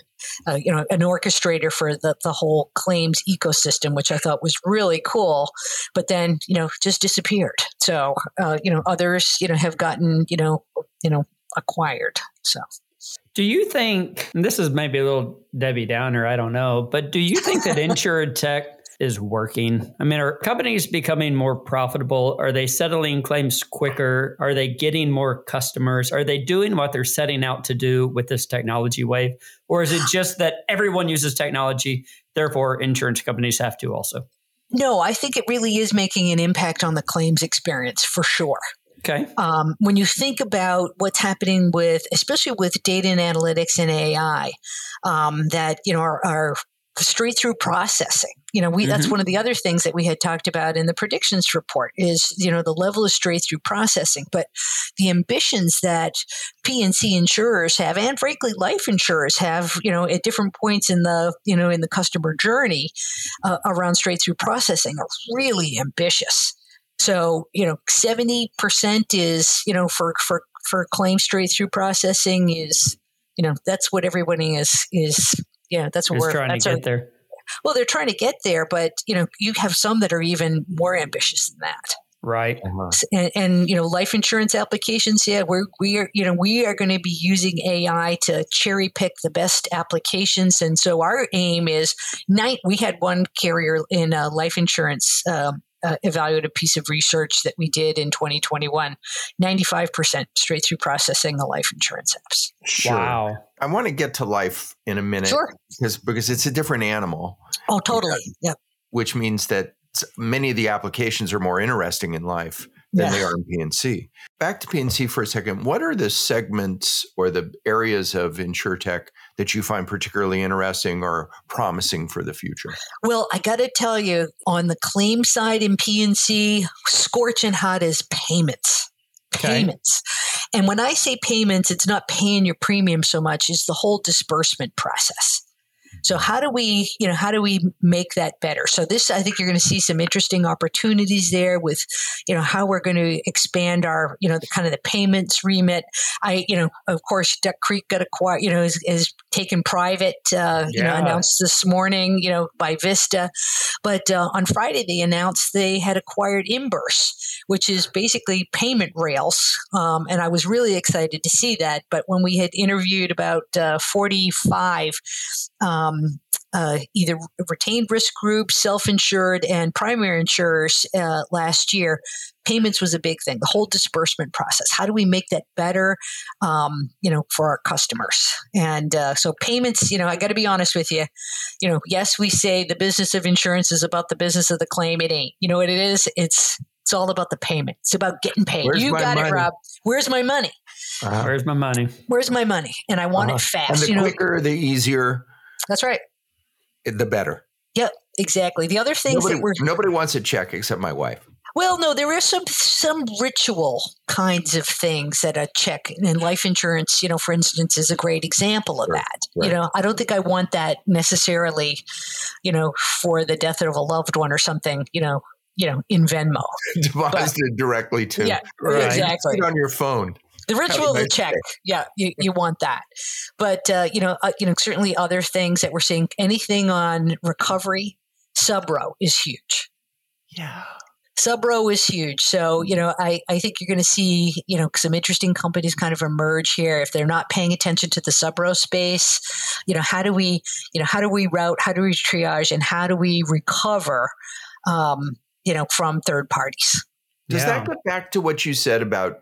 uh, you know, an orchestrator for the the whole claims ecosystem, which I thought was really cool, but then you know just disappeared. So uh, you know, others you know have gotten you know you know acquired. So. Do you think this is maybe a little Debbie Downer? I don't know, but do you think that [laughs] insurtech is working? I mean, are companies becoming more profitable? Are they settling claims quicker? Are they getting more customers? Are they doing what they're setting out to do with this technology wave? Or is it just that everyone uses technology, therefore insurance companies have to also? No, I think it really is making an impact on the claims experience for sure. Okay. Um, when you think about what's happening with, especially with data and analytics and AI, um, that you know are, are straight through processing. You know, we mm-hmm. that's one of the other things that we had talked about in the predictions report is you know the level of straight through processing, but the ambitions that P&C insurers have, and frankly, life insurers have, you know, at different points in the you know in the customer journey uh, around straight through processing are really ambitious. So, you know, 70% is, you know, for, for, for claim straight through processing is, you know, that's what everybody is, is, yeah, that's what is we're trying to get there. Well, they're trying to get there, but, you know, you have some that are even more ambitious than that. Right. Uh-huh. And, and, you know, life insurance applications, yeah, we're, we are, you know, we are going to be using AI to cherry pick the best applications. And so our aim is night. We had one carrier in uh, life insurance um, uh, evaluative piece of research that we did in 2021 95% straight through processing the life insurance apps. Sure. wow. I want to get to life in a minute sure. because because it's a different animal. Oh totally. Yeah. Which means that many of the applications are more interesting in life than yeah. they are in P&C. Back to P&C for a second. What are the segments or the areas of InsurTech that you find particularly interesting or promising for the future? Well, I got to tell you, on the claim side in P&C, scorching hot is payments. Okay. Payments. And when I say payments, it's not paying your premium so much, it's the whole disbursement process. So how do we, you know, how do we make that better? So this, I think you're going to see some interesting opportunities there with, you know, how we're going to expand our, you know, the kind of the payments remit. I, you know, of course, Duck Creek got acquired, you know, is, is taken private, uh, yeah. you know, announced this morning, you know, by Vista. But uh, on Friday, they announced they had acquired Imburse, which is basically payment rails. Um, and I was really excited to see that. But when we had interviewed about uh, 45 um, uh, either retained risk groups, self insured, and primary insurers uh, last year, payments was a big thing. The whole disbursement process. How do we make that better, um, you know, for our customers? And uh, so payments. You know, I got to be honest with you. You know, yes, we say the business of insurance is about the business of the claim. It ain't. You know what it is? It's it's all about the payment. It's about getting paid. Where's you got money? it, Rob. Where's my money? Uh-huh. Where's my money? Where's my money? And I want uh-huh. it fast. And the you quicker, know? the easier. That's right. The better. Yep, exactly. The other things nobody, that we're nobody wants a check except my wife. Well, no, there are some some ritual kinds of things that a check and life insurance, you know, for instance, is a great example of right, that. Right. You know, I don't think I want that necessarily, you know, for the death of a loved one or something, you know, you know, in Venmo. [laughs] Deposited directly to. Yeah, right. exactly. on your phone. The ritual nice of the check, yeah, you, you want that, but uh, you know, uh, you know, certainly other things that we're seeing. Anything on recovery, Subro is huge. Yeah, Subro is huge. So, you know, I, I think you're going to see, you know, some interesting companies kind of emerge here if they're not paying attention to the Subro space. You know, how do we, you know, how do we route, how do we triage, and how do we recover, um, you know, from third parties? Does yeah. that go back to what you said about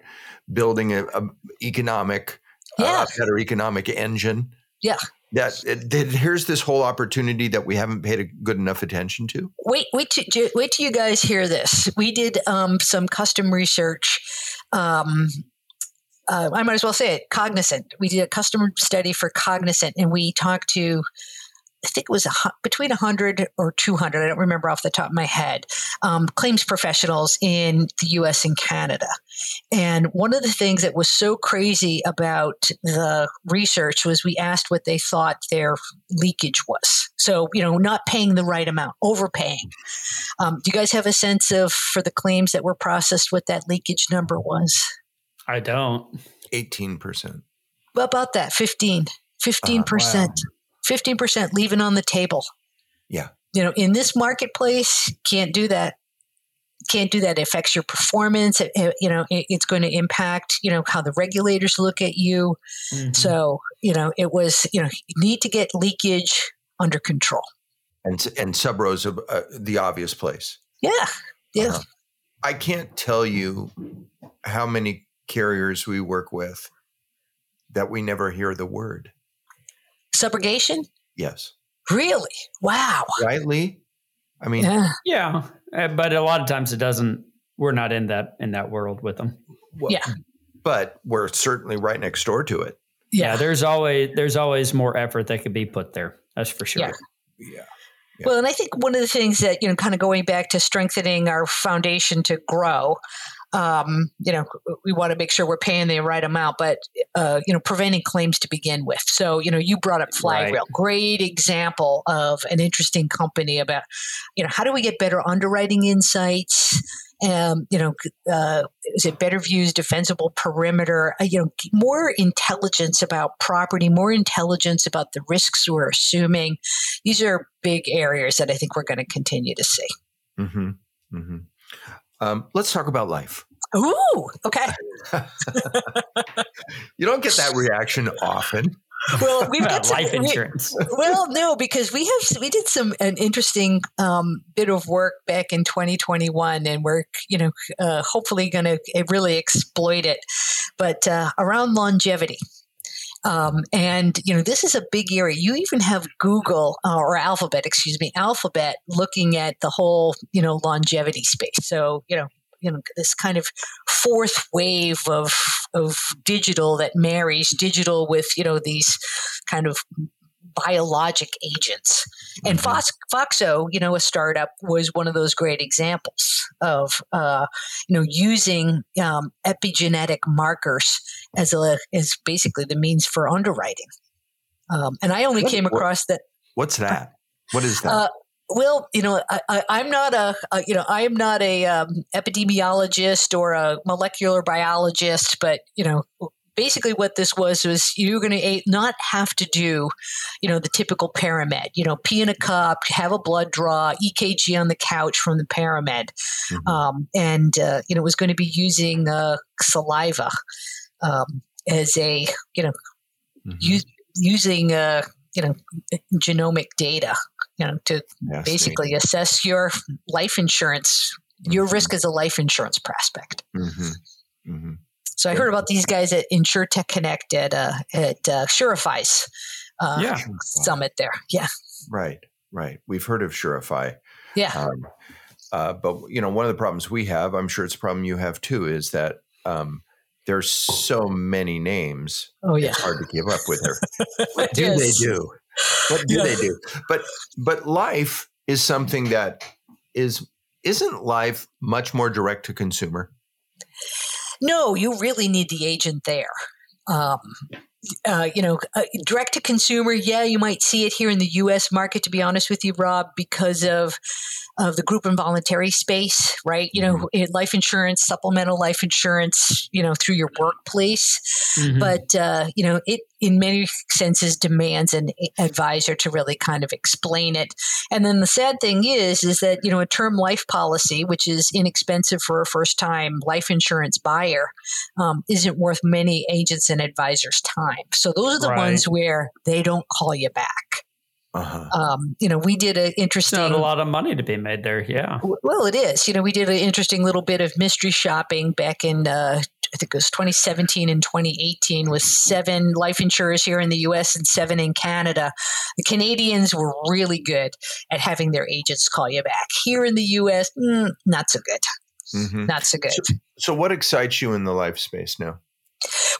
building a, a economic, yeah. uh, better economic engine? Yeah that, that here's this whole opportunity that we haven't paid a good enough attention to. Wait, wait, to, wait till you guys hear this. We did um, some custom research. Um, uh, I might as well say it. Cognizant. We did a custom study for Cognizant, and we talked to I think it was a, between 100 or 200, I don't remember off the top of my head, um, claims professionals in the US and Canada. And one of the things that was so crazy about the research was we asked what they thought their leakage was. So, you know, not paying the right amount, overpaying. Um, do you guys have a sense of, for the claims that were processed, what that leakage number was? I don't. 18%. What about that? 15. 15%. Uh, wow. 15% leaving on the table. Yeah. You know, in this marketplace, can't do that. Can't do that. It affects your performance. It, it, you know, it, it's going to impact, you know, how the regulators look at you. Mm-hmm. So, you know, it was, you know, you need to get leakage under control. And, and Subro's uh, the obvious place. Yeah. Yeah. Uh, I can't tell you how many carriers we work with that we never hear the word subrogation? Yes. Really? Wow. Right, Lee? I mean, yeah. yeah, uh, but a lot of times it doesn't. We're not in that in that world with them. Well, yeah, but we're certainly right next door to it. Yeah. yeah, there's always there's always more effort that could be put there. That's for sure. Yeah. yeah. Yeah. Well, and I think one of the things that, you know, kind of going back to strengthening our foundation to grow, um, you know, we want to make sure we're paying the right amount, but, uh, you know, preventing claims to begin with. So, you know, you brought up Flyreel, right. great example of an interesting company about, you know, how do we get better underwriting insights? Um, you know, uh, is it better views, defensible perimeter? Uh, you know, more intelligence about property, more intelligence about the risks we're assuming. These are big areas that I think we're going to continue to see. Mm-hmm. Mm-hmm. Um, let's talk about life. Ooh, okay. [laughs] you don't get that reaction often. Well, we've got life insurance. We, [laughs] well, no, because we have we did some an interesting um, bit of work back in 2021, and we're you know uh, hopefully going to really exploit it, but uh, around longevity. Um, and you know this is a big area. You even have Google uh, or Alphabet, excuse me, Alphabet looking at the whole you know longevity space. So you know you know this kind of fourth wave of of digital that marries digital with you know these kind of biologic agents. And mm-hmm. Fox, Foxo, you know, a startup was one of those great examples of, uh, you know, using um, epigenetic markers as a as basically the means for underwriting. Um, and I only what, came across that. What's that? What is that? Uh, well, you know, I, am not a, a, you know, I am not a um, epidemiologist or a molecular biologist, but you know, basically what this was was you're going to not have to do, you know, the typical paramed, you know, pee in a cup, have a blood draw, EKG on the couch from the paramed. Mm-hmm. Um, and, uh, you know, it was going to be using uh, saliva um, as a, you know, mm-hmm. using, uh, you know, genomic data, you know, to basically assess your life insurance, your risk mm-hmm. as a life insurance prospect. Mm-hmm. Mm-hmm. So I heard about these guys at InsurTech Connect at uh, at uh, Sureify's uh, yeah. summit there. Yeah. Right. Right. We've heard of Surify. Yeah. Um, uh, but you know, one of the problems we have, I'm sure it's a problem you have too, is that um, there's so many names. Oh yeah, it's hard to keep up with her. [laughs] what do is. they do? What do yeah. they do? But but life is something that is isn't life much more direct to consumer? No, you really need the agent there. Um, uh, you know, uh, direct to consumer, yeah, you might see it here in the U.S. market. To be honest with you, Rob, because of of the group and voluntary space, right? You know, mm-hmm. life insurance, supplemental life insurance, you know, through your workplace. Mm-hmm. But, uh, you know, it in many senses demands an advisor to really kind of explain it. And then the sad thing is, is that, you know, a term life policy, which is inexpensive for a first time life insurance buyer, um, isn't worth many agents and advisors' time. So those are the right. ones where they don't call you back. Uh-huh. Um, you know, we did an interesting. It's not a lot of money to be made there. Yeah. Well, it is. You know, we did an interesting little bit of mystery shopping back in, uh, I think it was 2017 and 2018, with seven life insurers here in the U.S. and seven in Canada. The Canadians were really good at having their agents call you back. Here in the U.S., mm, not so good. Mm-hmm. Not so good. So, so, what excites you in the life space now?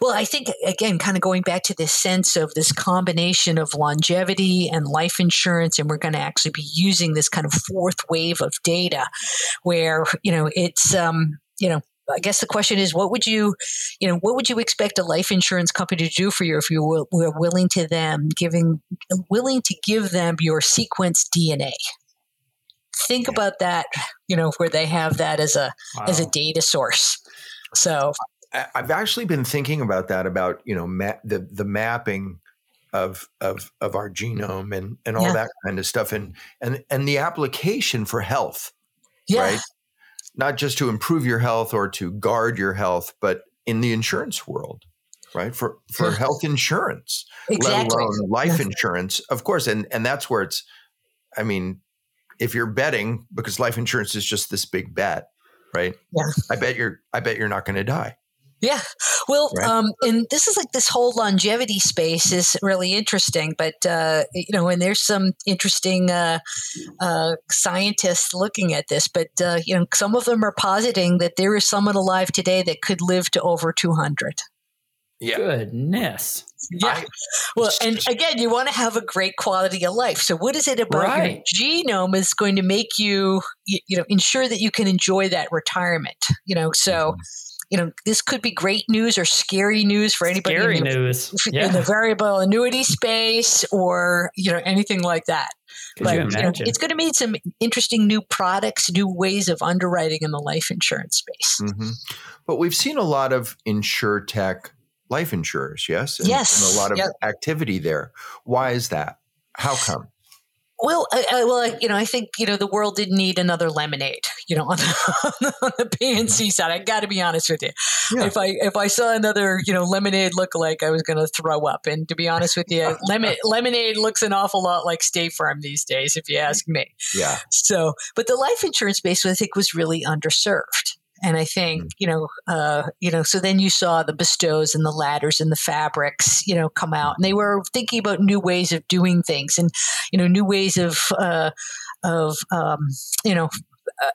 Well, I think, again, kind of going back to this sense of this combination of longevity and life insurance, and we're going to actually be using this kind of fourth wave of data where, you know, it's, um, you know, I guess the question is, what would you, you know, what would you expect a life insurance company to do for you if you were, were willing to them giving, willing to give them your sequence DNA? Think about that, you know, where they have that as a wow. as a data source. So I've actually been thinking about that about you know ma- the the mapping of of of our genome and and all yeah. that kind of stuff and and and the application for health, yeah. right? Not just to improve your health or to guard your health, but in the insurance world, right? For for health insurance, exactly. let alone life insurance, of course, and and that's where it's. I mean, if you're betting because life insurance is just this big bet, right? Yeah. I bet you're I bet you're not going to die. Yeah. Well, right. um, and this is like this whole longevity space is really interesting, but, uh, you know, and there's some interesting uh, uh, scientists looking at this, but, uh, you know, some of them are positing that there is someone alive today that could live to over 200. Yeah. Goodness. Yeah. Well, and again, you want to have a great quality of life. So, what is it about right. your genome is going to make you, you, you, know, ensure that you can enjoy that retirement? You know, so. You know, this could be great news or scary news for anybody scary [laughs] in the, news. Yeah. in the variable annuity space or, you know, anything like that. Could but you you know, it's going to mean some interesting new products, new ways of underwriting in the life insurance space. Mm-hmm. But we've seen a lot of insurtech life insurers, yes? And, yes. And a lot of yep. activity there. Why is that? How come? Well, I, I, well, you know, I think you know the world didn't need another lemonade. [laughs] You know, on the, on the P&C side, I got to be honest with you. Yeah. If I if I saw another you know lemonade look like, I was going to throw up. And to be honest with you, [laughs] lemon, lemonade looks an awful lot like State Farm these days, if you ask me. Yeah. So, but the life insurance space, I think, was really underserved. And I think, mm. you know, uh, you know, so then you saw the bestows and the ladders and the fabrics, you know, come out, and they were thinking about new ways of doing things, and you know, new ways of uh, of um, you know,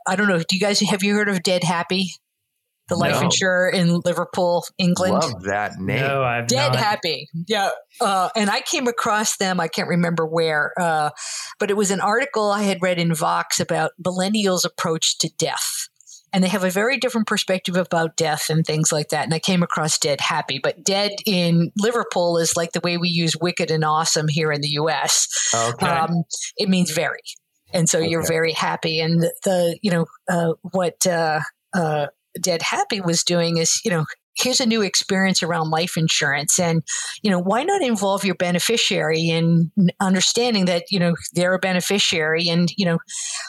I don't know. Do you guys have you heard of Dead Happy? The life no. insurer in Liverpool, England. Love that name. No, I've Dead not. Happy. Yeah. Uh, and I came across them, I can't remember where, uh, but it was an article I had read in Vox about millennials' approach to death and they have a very different perspective about death and things like that. And I came across dead happy, but dead in Liverpool is like the way we use wicked and awesome here in the US. Okay. Um, it means very. And so okay. you're very happy. And the, the you know, uh, what, uh, uh, Dead Happy was doing is, you know, here's a new experience around life insurance. And you know why not involve your beneficiary in understanding that you know they're a beneficiary? And you know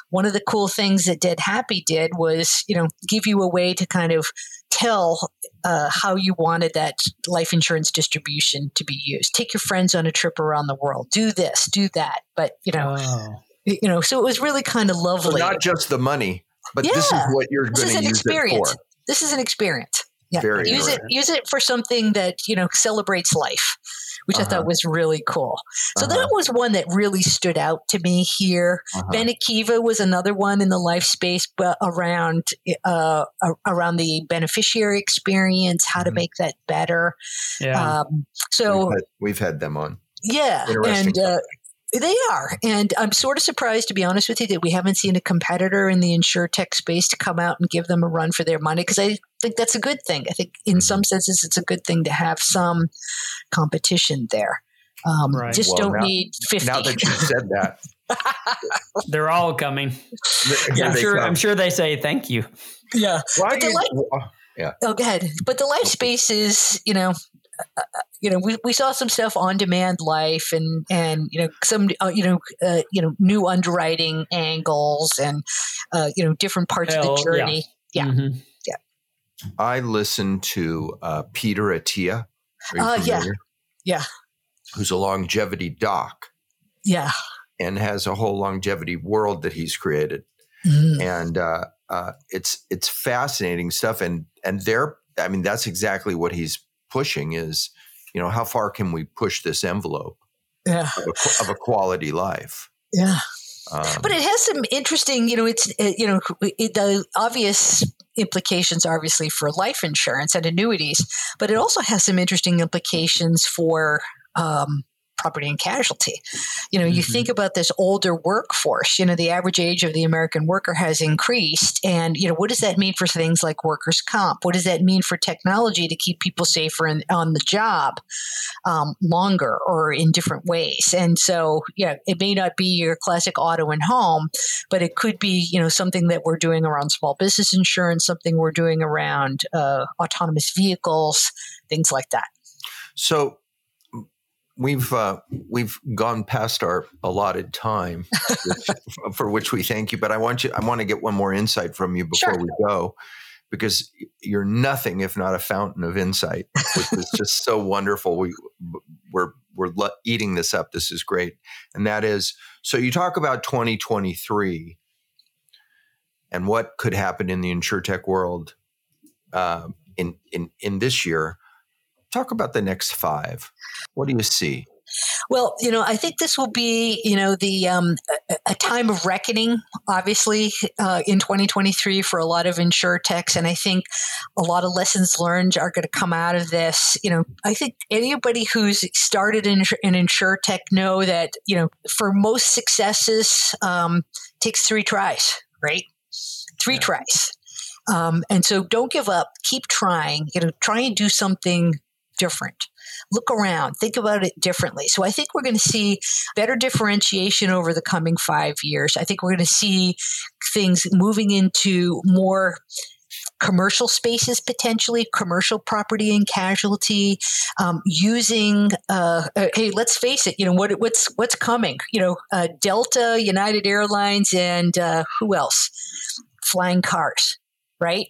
one of the cool things that dead happy did was you know give you a way to kind of tell uh, how you wanted that life insurance distribution to be used. Take your friends on a trip around the world. Do this do that. But you know you know so it was really kind of lovely. so not just the money but yeah. this is what you're going to use experience. it for. this is an experience yeah. Very use it use it for something that, you know, celebrates life, which uh-huh. I thought uh-huh. was really cool. So uh-huh. that was one that really stood out to me here. uh huh Benekiva was another one in the life space but around uh, around the beneficiary experience, how mm-hmm. to make that better. Yeah. Um, so we've had, we've had them on. Yeah, and uh, they are. And I'm sort of surprised, to be honest with you, that we haven't seen a competitor in the insurtech space to come out and give them a run for their money because I think that's a good thing. I think in mm-hmm. some senses it's a good thing to have some competition there. Um, right. Just well, don't now, need 50. Now that you said that. [laughs] They're all coming. I'm sure. Come. I'm sure they say thank you. Yeah. Why you, life, yeah. Oh, go ahead. But the life space is, you know, uh, you know, we, we saw some stuff on demand life and, and, you know, some, uh, you know, uh, you know, new underwriting angles and, uh, you know, different parts Hell, of the journey. Yeah. Yeah. Mm-hmm. yeah. I listened to uh, Peter Attia. Uh, yeah. Yeah. Who's a longevity doc. Yeah. And has a whole longevity world that he's created. Mm-hmm. And, uh, uh, it's it's fascinating stuff and and they're i mean that's exactly what he's pushing is you know, how far can we push this envelope yeah. of, a, of a quality life? Yeah. Um, but it has some interesting, you know, it's, uh, you know, it, the obvious implications, obviously, for life insurance and annuities, but it also has some interesting implications for um, property and casualty. You know, mm-hmm. you think about this older workforce, you know, the average age of the American worker has increased. And, you know, what does that mean for things like workers' comp? What does that mean for technology to keep people safer in, on the job um, longer or in different ways? And so, yeah, it may not be your classic auto and home, but it could be, you know, something that we're doing around small business insurance, something we're doing around uh, autonomous vehicles, things like that. So, we've uh, we've gone past our allotted time, which, [laughs] for which we thank you. But I want you, I want to get one more insight from you before sure. we go, because you're nothing if not a fountain of insight, which is just so wonderful. We we're we're eating this up. This is great, and that is so. You talk about 2023 and what could happen in the insurtech world uh, in in in this year Talk about the next five. What do you see? Well, you know, I think this will be, you know, the um, a, time of reckoning, obviously, uh, in 2023 for a lot of insurtechs, and I think a lot of lessons learned are going to come out of this. You know, I think anybody who's started in an insurtech know that you know for most successes um, takes three tries, right? Three yeah. tries. Um, and so don't give up. Keep trying. You know, try and do something different. Look around, think about it differently. So I think we're going to see better differentiation over the coming five years. I think we're going to see things moving into more commercial spaces potentially commercial property and casualty um, using uh, uh, hey let's face it you know what what's what's coming you know uh, delta united airlines and uh, who else flying cars right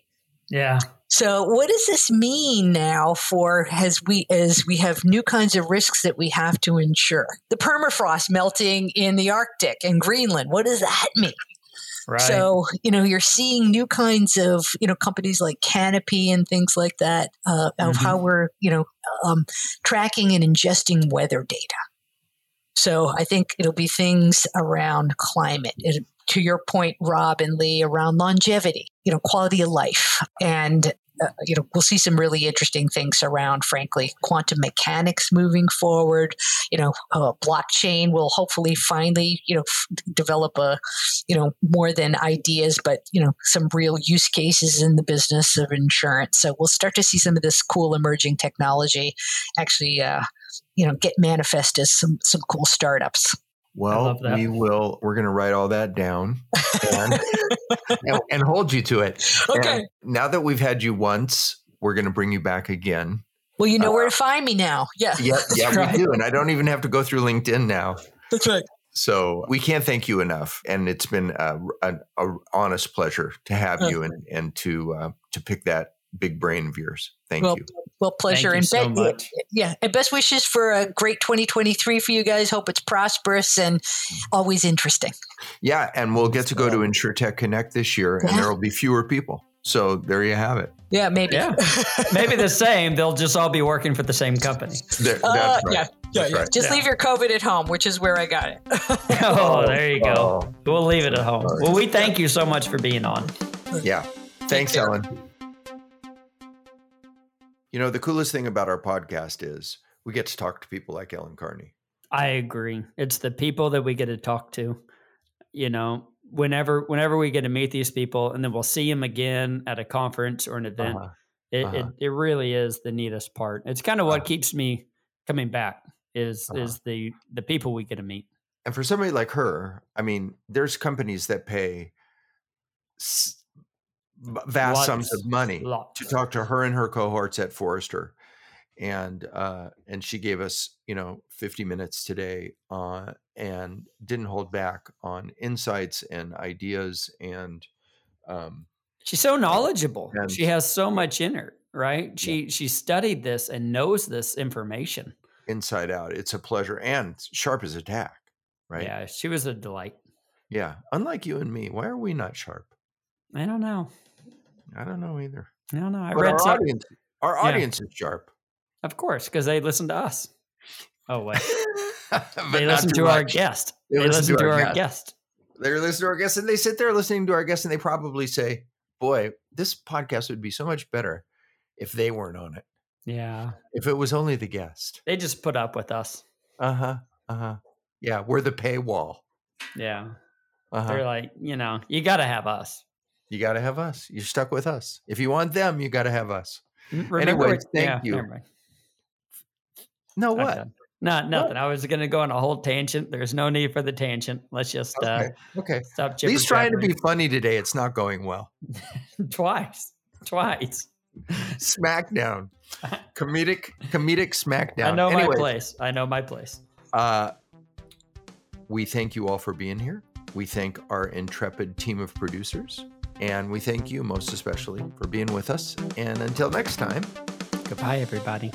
yeah so what does this mean now for as we as we have new kinds of risks that we have to insure? The permafrost melting in the Arctic and Greenland. What does that mean? Right. So, you know, you're seeing new kinds of, you know, companies like Canopy and things like that uh, of mm-hmm. how we're, you know, um, tracking and ingesting weather data. So I think it'll be things around climate. It, to your point, Rob and Lee, around longevity, you know, quality of life. And uh, you know, we'll see some really interesting things around, frankly, quantum mechanics moving forward. You know, uh, blockchain will hopefully finally, you know, f- develop a, you know, more than ideas, but, you know, some real use cases in the business of insurance. So we'll start to see some of this cool emerging technology actually, uh, you know, get manifest as some, some cool startups. Well, we will. We're going to write all that down and, [laughs] and, and, hold you to it. Okay. And now that we've had you once, we're going to bring you back again. Well, you know uh, where to find me now. Yeah. Yeah, [laughs] yeah, right. we do, and I don't even have to go through LinkedIn now. That's right. So we can't thank you enough, and it's been a, a, a honest pleasure to have uh, you and and to uh, to pick that big brain of yours. Thank well, you. Well, pleasure. Thank and so much. yeah, and best wishes for a great 2023 for you guys. Hope it's prosperous and always interesting. Yeah, and we'll get to go to InsurTech Connect this year, and there will be fewer people. So there you have it. Yeah, maybe. Yeah. [laughs] maybe the same. They'll just all be working for the same company. There, uh, right. Yeah. Yeah, yeah. Right. Just yeah. leave your COVID at home, which is where I got it. [laughs] oh, there you go. Oh. We'll leave it at home. Well, we thank you so much for being on. Yeah. Thanks, Ellen. You know, the coolest thing about our podcast is we get to talk to people like Ellen Carney. I agree. It's the people that we get to talk to. You know, whenever whenever we get to meet these people, and then we'll see them again at a conference or an event. Uh-huh. It, uh-huh. it, it really is the neatest part. It's kind of what uh-huh. keeps me coming back is uh-huh. is the the people we get to meet. And for somebody like her, I mean, there's companies that pay vast Lots, sums of money lots. to talk to her and her cohorts at Forrester. And uh, and she gave us, you know, 50 minutes today uh, and didn't hold back on insights and ideas and um, she's so knowledgeable. And, she has so much in her, right? She yeah. she studied this and knows this information inside out. It's a pleasure and sharp as a tack, right? Yeah, she was a delight. Yeah, unlike you and me, why are we not sharp? I don't know. I don't know either. No, no. I but read our some, audience. Our audience yeah. is sharp. Of course, because they listen to us. Oh wait, [laughs] they listen to much. our guest. They, they listen, listen, to, our, our guest. guest. They listen to our guest, and they sit there listening to our guest, and they probably say, boy, this podcast would be so much better if they weren't on it. Yeah. If it was only the guest. They just put up with us. Uh huh. Uh huh. Yeah, we're the paywall. Yeah. Uh They're like, you know, you got to have us. You got to have us. You're stuck with us. If you want them, you got to have us. Remember Anyways, thank yeah, you. No, Okay. what? No, nothing. I was going to go on a whole tangent. There's no need for the tangent. Let's just uh, Okay. Okay. stop He's trying to be funny today. It's not going well. [laughs] twice. Twice. Smackdown. [laughs] Comedic, comedic smackdown. I know my place. I know my place. Uh, we thank you all for being here. We thank our intrepid team of producers. And we thank you most especially for being with us. And until next time, Goodbye, everybody.